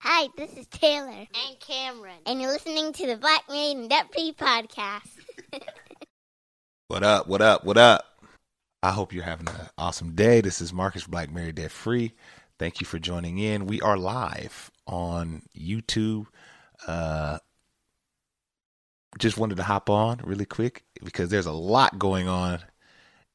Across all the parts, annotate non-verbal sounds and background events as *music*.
Hi, this is Taylor and Cameron, and you're listening to the Black Married Debt Free podcast. *laughs* What up? What up? What up? I hope you're having an awesome day. This is Marcus Black Married Debt Free. Thank you for joining in. We are live on YouTube. Uh, just wanted to hop on really quick because there's a lot going on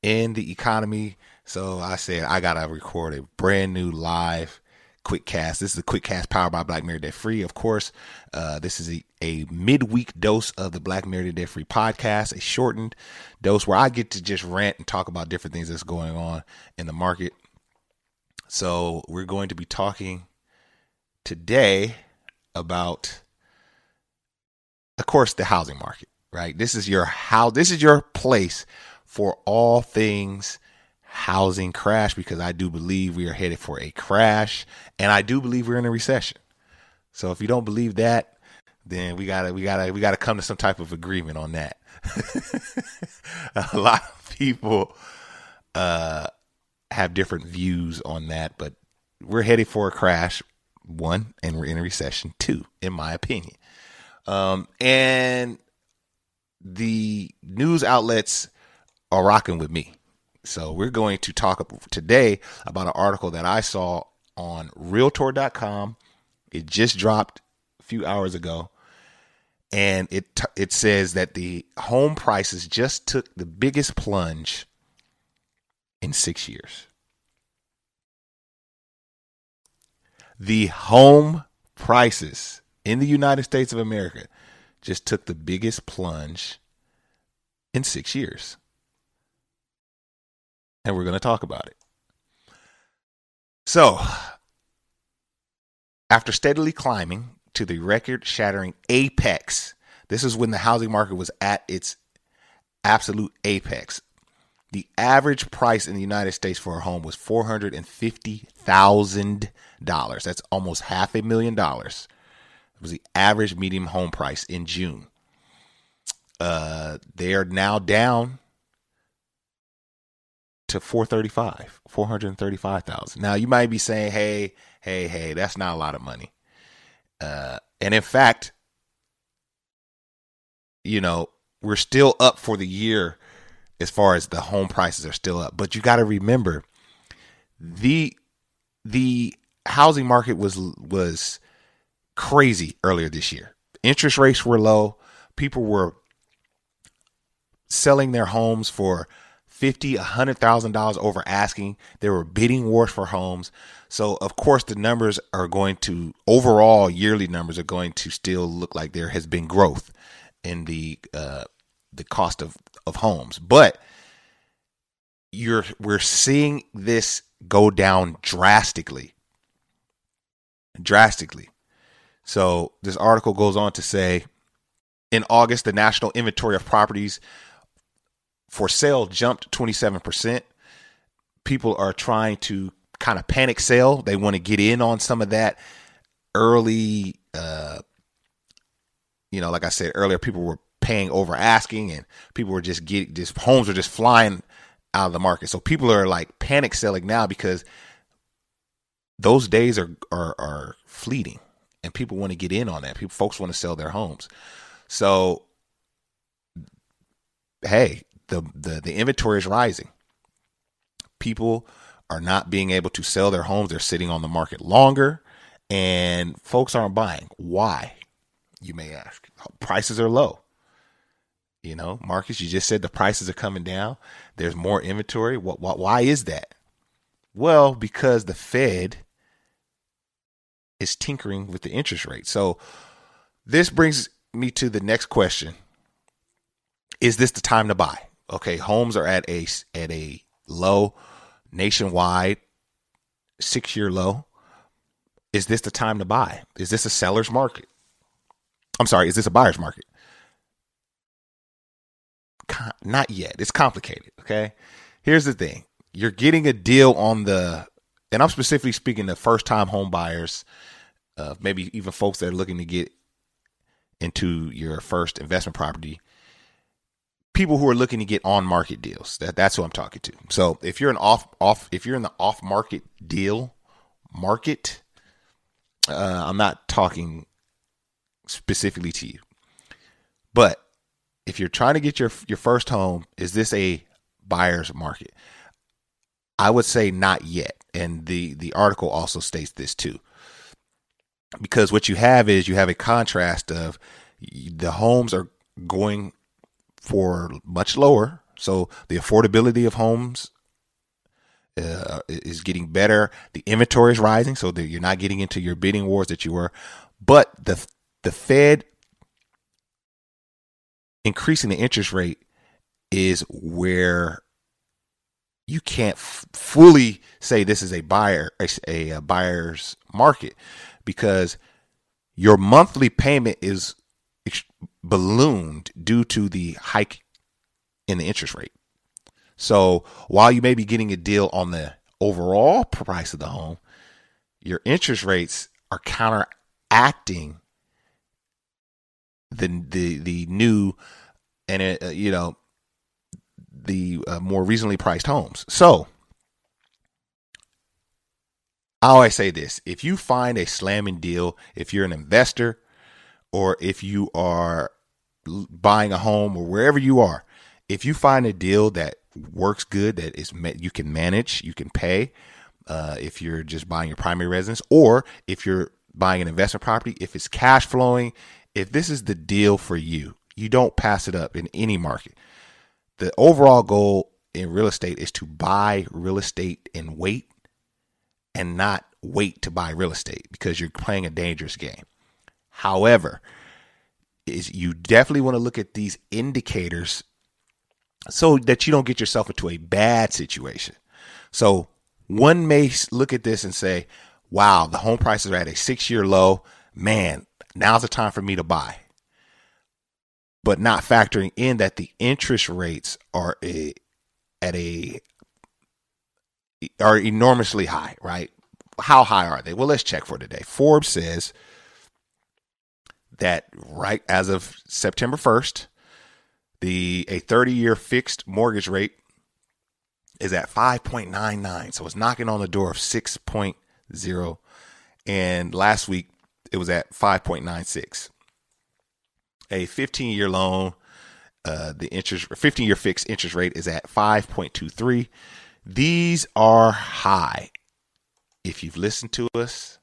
in the economy. So I said I gotta record a brand new live quick cast. This is a quick cast powered by Black Married Debt Free. Of course, uh, this is a, a midweek dose of the Black Married Debt Free podcast, a shortened dose where I get to just rant and talk about different things that's going on in the market. So we're going to be talking today about, of course, the housing market. Right. This is your how. This is your place for all things housing crash because I do believe we are headed for a crash and I do believe we're in a recession. So if you don't believe that, then we gotta we gotta we gotta come to some type of agreement on that. *laughs* a lot of people uh, have different views on that, but we're headed for a crash. One, and we're in a recession. Two, in my opinion, um, and the news outlets are rocking with me. So we're going to talk today about an article that I saw on realtor.com. It just dropped a few hours ago. And it it says that the home prices just took the biggest plunge in 6 years. The home prices in the United States of America just took the biggest plunge in 6 years and we're going to talk about it. So, after steadily climbing to the record shattering apex, this is when the housing market was at its absolute apex. The average price in the United States for a home was $450,000. That's almost half a million dollars. It was the average medium home price in June. Uh, they are now down to 435, 435,000. Now you might be saying, "Hey, hey, hey, that's not a lot of money." Uh, and in fact, you know, we're still up for the year as far as the home prices are still up. But you got to remember the the housing market was was crazy earlier this year. Interest rates were low. People were selling their homes for fifty, a hundred thousand dollars over asking. There were bidding wars for homes. So of course the numbers are going to overall yearly numbers are going to still look like there has been growth in the uh, the cost of of homes, but you're we're seeing this go down drastically, drastically. So this article goes on to say, in August, the national inventory of properties for sale jumped 27%. People are trying to kind of panic sell. They want to get in on some of that early, uh, you know, like I said earlier, people were paying over asking and people were just getting, just homes are just flying out of the market. So people are like panic selling now because those days are, are, are fleeting and people want to get in on that. People, folks want to sell their homes. So hey, the, the, the inventory is rising. People are not being able to sell their homes. They're sitting on the market longer and folks aren't buying. Why? You may ask. Prices are low. You know, Marcus, you just said the prices are coming down. There's more inventory. What, what why is that? Well, because the Fed is tinkering with the interest rate. So this brings me to the next question. Is this the time to buy? Okay, homes are at a at a low nationwide 6-year low. Is this the time to buy? Is this a seller's market? I'm sorry, is this a buyer's market? Not yet. It's complicated, okay? Here's the thing. You're getting a deal on the and I'm specifically speaking to first time home buyers, uh, maybe even folks that are looking to get into your first investment property. People who are looking to get on market deals. That that's who I'm talking to. So if you're an off off if you're in the off market deal market, uh, I'm not talking specifically to you. But if you're trying to get your your first home, is this a buyer's market? I would say not yet. And the the article also states this too. Because what you have is you have a contrast of the homes are going for much lower. So the affordability of homes uh, is getting better. The inventory is rising, so that you're not getting into your bidding wars that you were. But the the Fed increasing the interest rate is where you can't f- fully say this is a buyer a, a buyer's market because your monthly payment is ballooned due to the hike in the interest rate. So while you may be getting a deal on the overall price of the home, your interest rates are counteracting the the the new and uh, you know the uh, more reasonably priced homes. So I always say this: if you find a slamming deal, if you're an investor, or if you are buying a home or wherever you are, if you find a deal that works good, that is you can manage, you can pay. Uh, if you're just buying your primary residence, or if you're buying an investment property, if it's cash flowing, if this is the deal for you, you don't pass it up in any market. The overall goal in real estate is to buy real estate and wait and not wait to buy real estate because you're playing a dangerous game. However, is you definitely want to look at these indicators so that you don't get yourself into a bad situation. So one may look at this and say, wow, the home prices are at a six year low. Man, now's the time for me to buy. But not factoring in that the interest rates are a, at a are enormously high, right? How high are they? Well, let's check for today. Forbes says that right as of September 1st, the a 30-year fixed mortgage rate is at 5.99. So it's knocking on the door of 6.0 and last week it was at 5.96. A 15-year loan uh, the interest 15 year fixed interest rate is at 5.23. These are high. If you've listened to us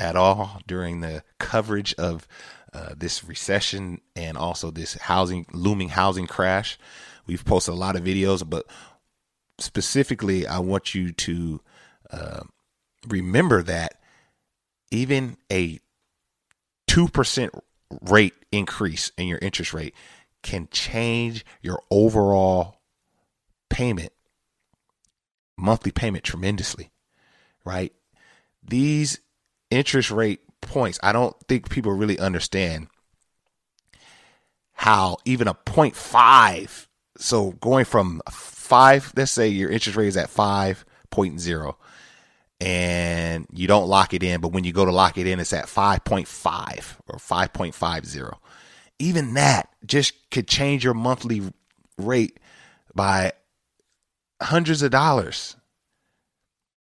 at all during the coverage of uh, this recession and also this housing looming housing crash. We've posted a lot of videos, but specifically, I want you to uh, remember that even a two percent rate increase in your interest rate can change your overall payment, monthly payment tremendously, right? These interest rate points, I don't think people really understand how even a 0.5, so going from five, let's say your interest rate is at 5.0 and you don't lock it in, but when you go to lock it in, it's at 5.5 or 5.50. Even that just could change your monthly rate by hundreds of dollars.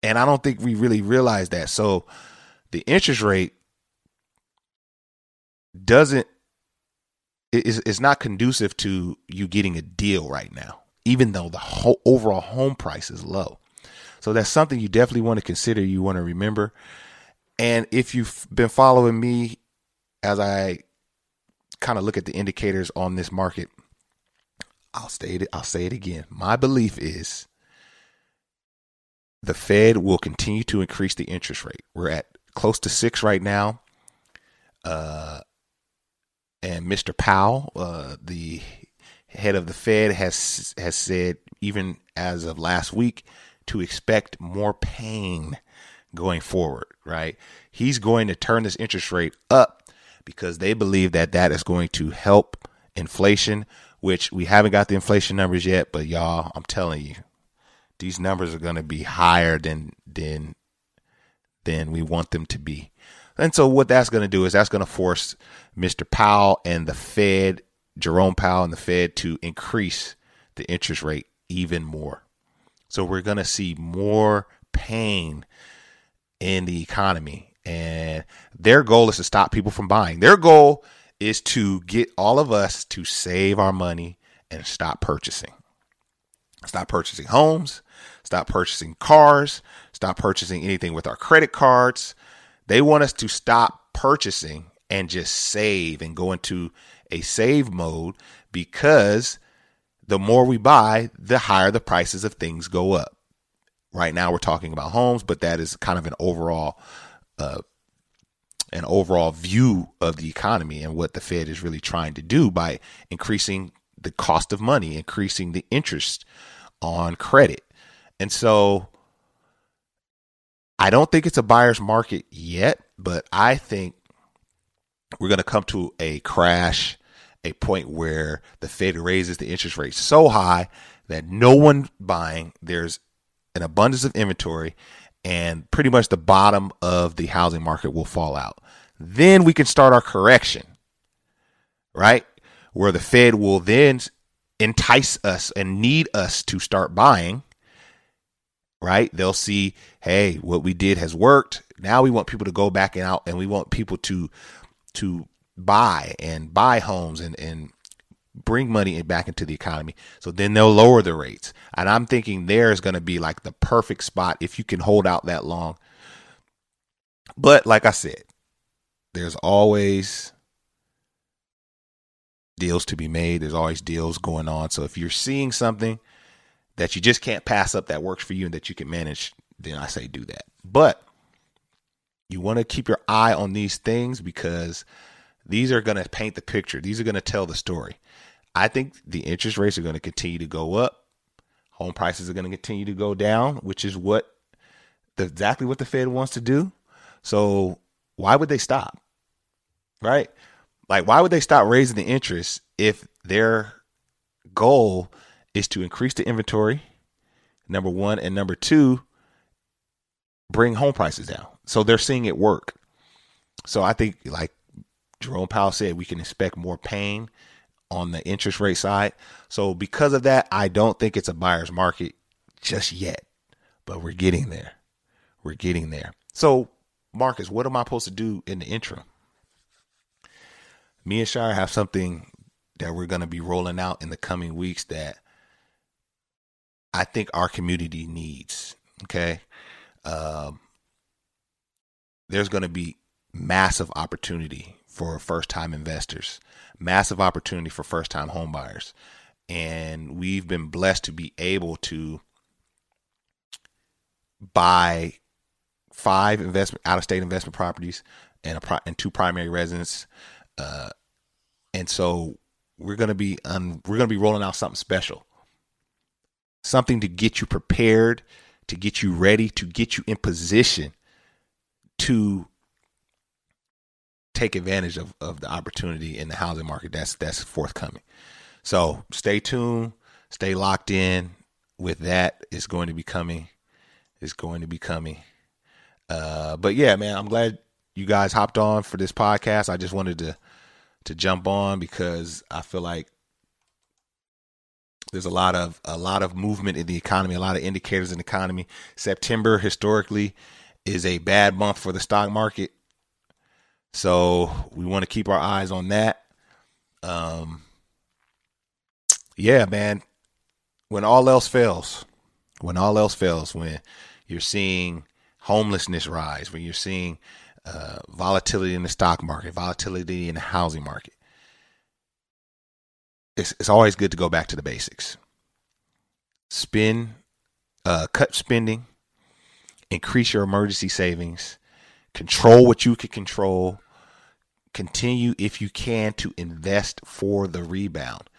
And I don't think we really realize that. So, the interest rate doesn't is is not conducive to you getting a deal right now, even though the whole overall home price is low. So that's something you definitely want to consider. You want to remember. And if you've been following me as I kind of look at the indicators on this market, I'll state it. I'll say it again. My belief is the Fed will continue to increase the interest rate. We're at close to six right now. Uh, and Mr. Powell, uh, the head of the Fed, has has said even as of last week to expect more pain going forward. Right, he's going to turn this interest rate up because they believe that that is going to help inflation. Which we haven't got the inflation numbers yet, but y'all, I'm telling you, these numbers are going to be higher than than than we want them to be. And so what that's going to do is that's going to force Mr. Powell and the Fed, Jerome Powell and the Fed to increase the interest rate even more. So we're going to see more pain in the economy and their goal is to stop people from buying. Their goal is to get all of us to save our money and stop purchasing. Stop purchasing homes, stop purchasing cars, stop purchasing anything with our credit cards. They want us to stop purchasing and just save and go into a save mode because the more we buy, the higher the prices of things go up. Right now, we're talking about homes, but that is kind of an overall, uh, an overall view of the economy and what the Fed is really trying to do by increasing the cost of money, increasing the interest on credit. And so I don't think it's a buyer's market yet, but I think we're going to come to a crash, a point where the Fed raises the interest rate so high that no one buying, there's an abundance of inventory, and pretty much the bottom of the housing market will fall out. Then we can start our correction, right? Where the Fed will then entice us and need us to start buying, right? They'll see, hey, what we did has worked. Now we want people to go back and out and we want people to to buy and buy homes and and bring money back into the economy. So then they'll lower the rates. And I'm thinking there is going to be like the perfect spot if you can hold out that long. But like I said, there's always deals to be made. There's always deals going on. So if you're seeing something that you just can't pass up that works for you and that you can manage, then I say do that. But you want to keep your eye on these things because these are going to paint the picture. These are going to tell the story. I think the interest rates are going to continue to go up. Home prices are going to continue to go down, which is what the, exactly what the Fed wants to do. So why would they stop? Right? Like, why would they stop raising the interest if their goal is to increase the inventory? Number one, and number two, bring home prices down. So they're seeing it work. So I think, like Jerome Powell said, we can expect more pain on the interest rate side. So because of that, I don't think it's a buyer's market just yet, but we're getting there. We're getting there. So, Marcus, what am I supposed to do in the interim? Me and Shire have something that we're going to be rolling out in the coming weeks that I think our community needs. Okay. Um, there's going to be massive opportunity for first time investors, massive opportunity for first time homebuyers. And we've been blessed to be able to buy five investment out of state investment properties and a and two primary residence uh, and so we're gonna be we're gonna be rolling out something special, something to get you prepared, to get you ready, to get you in position to take advantage of, of the opportunity in the housing market that's that's forthcoming. So stay tuned, stay locked in with that. It's going to be coming. It's going to be coming. Uh, but yeah, man, I'm glad you guys hopped on for this podcast. I just wanted to to jump on because I feel like there's a lot of a lot of movement in the economy, a lot of indicators in the economy. September historically is a bad month for the stock market. So we want to keep our eyes on that. Um, yeah, man. When all else fails, when all else fails, when you're seeing homelessness rise, when you're seeing uh, volatility in the stock market, volatility in the housing market, it's, it's always good to go back to the basics. Spend, uh, cut spending, increase your emergency savings, control what you can control, continue if you can to invest for the rebound.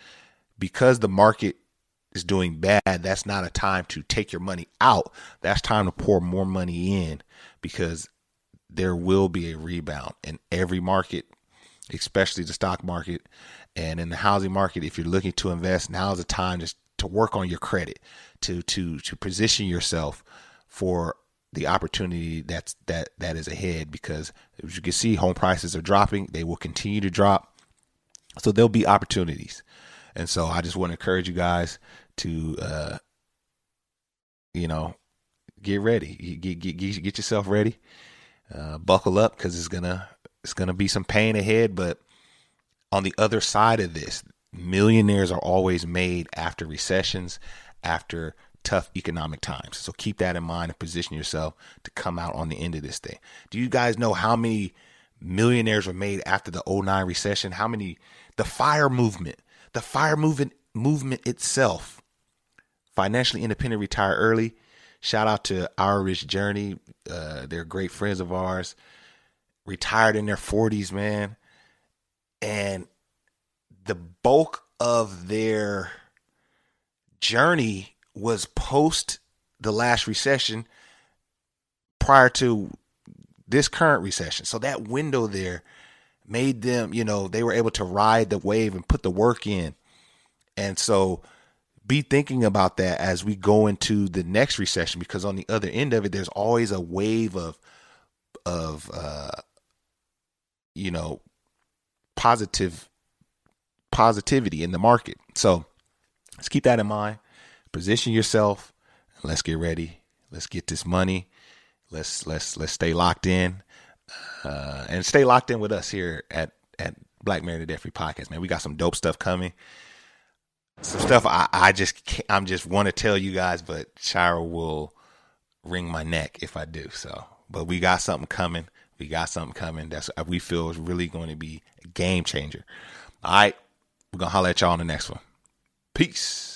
Because the market is doing bad, that's not a time to take your money out. That's time to pour more money in because there will be a rebound in every market, especially the stock market. And in the housing market. If you're looking to invest, now is the time just to work on your credit, to to to position yourself for the opportunity that's that that is ahead. Because as you can see home prices are dropping. They will continue to drop. So there'll be opportunities. And so i just want to encourage you guys to uh you know get ready. Get get get, get yourself ready uh, buckle up because it's gonna it's gonna be some pain ahead but on the other side of this millionaires are always made after recessions after tough economic times. So keep that in mind and position yourself to come out on the end of this thing. Do you guys know how many millionaires were made after the 09 recession? How many the fire movement, the fire movement movement itself, financially independent, retire early. Shout out to Our Rich Journey. Uh, they're great friends of ours. Retired in their 40s, man. And the bulk of their journey was post the last recession prior to this current recession. So that window there made them, you know, they were able to ride the wave and put the work in. And so be thinking about that as we go into the next recession because on the other end of it there's always a wave of of uh you know positive positivity in the market. So let's keep that in mind position yourself. Let's get ready. Let's get this money. Let's let's let's stay locked in, uh, and stay locked in with us here at at Black Married and Debt Free Podcast. Man, we got some dope stuff coming. Some stuff I I just can't, I'm just want to tell you guys, but Shira will wring my neck if I do. So, but we got something coming. We got something coming that's uh, we feel is really going to be a game changer. All right, we're gonna holler at y'all on the next one. Peace.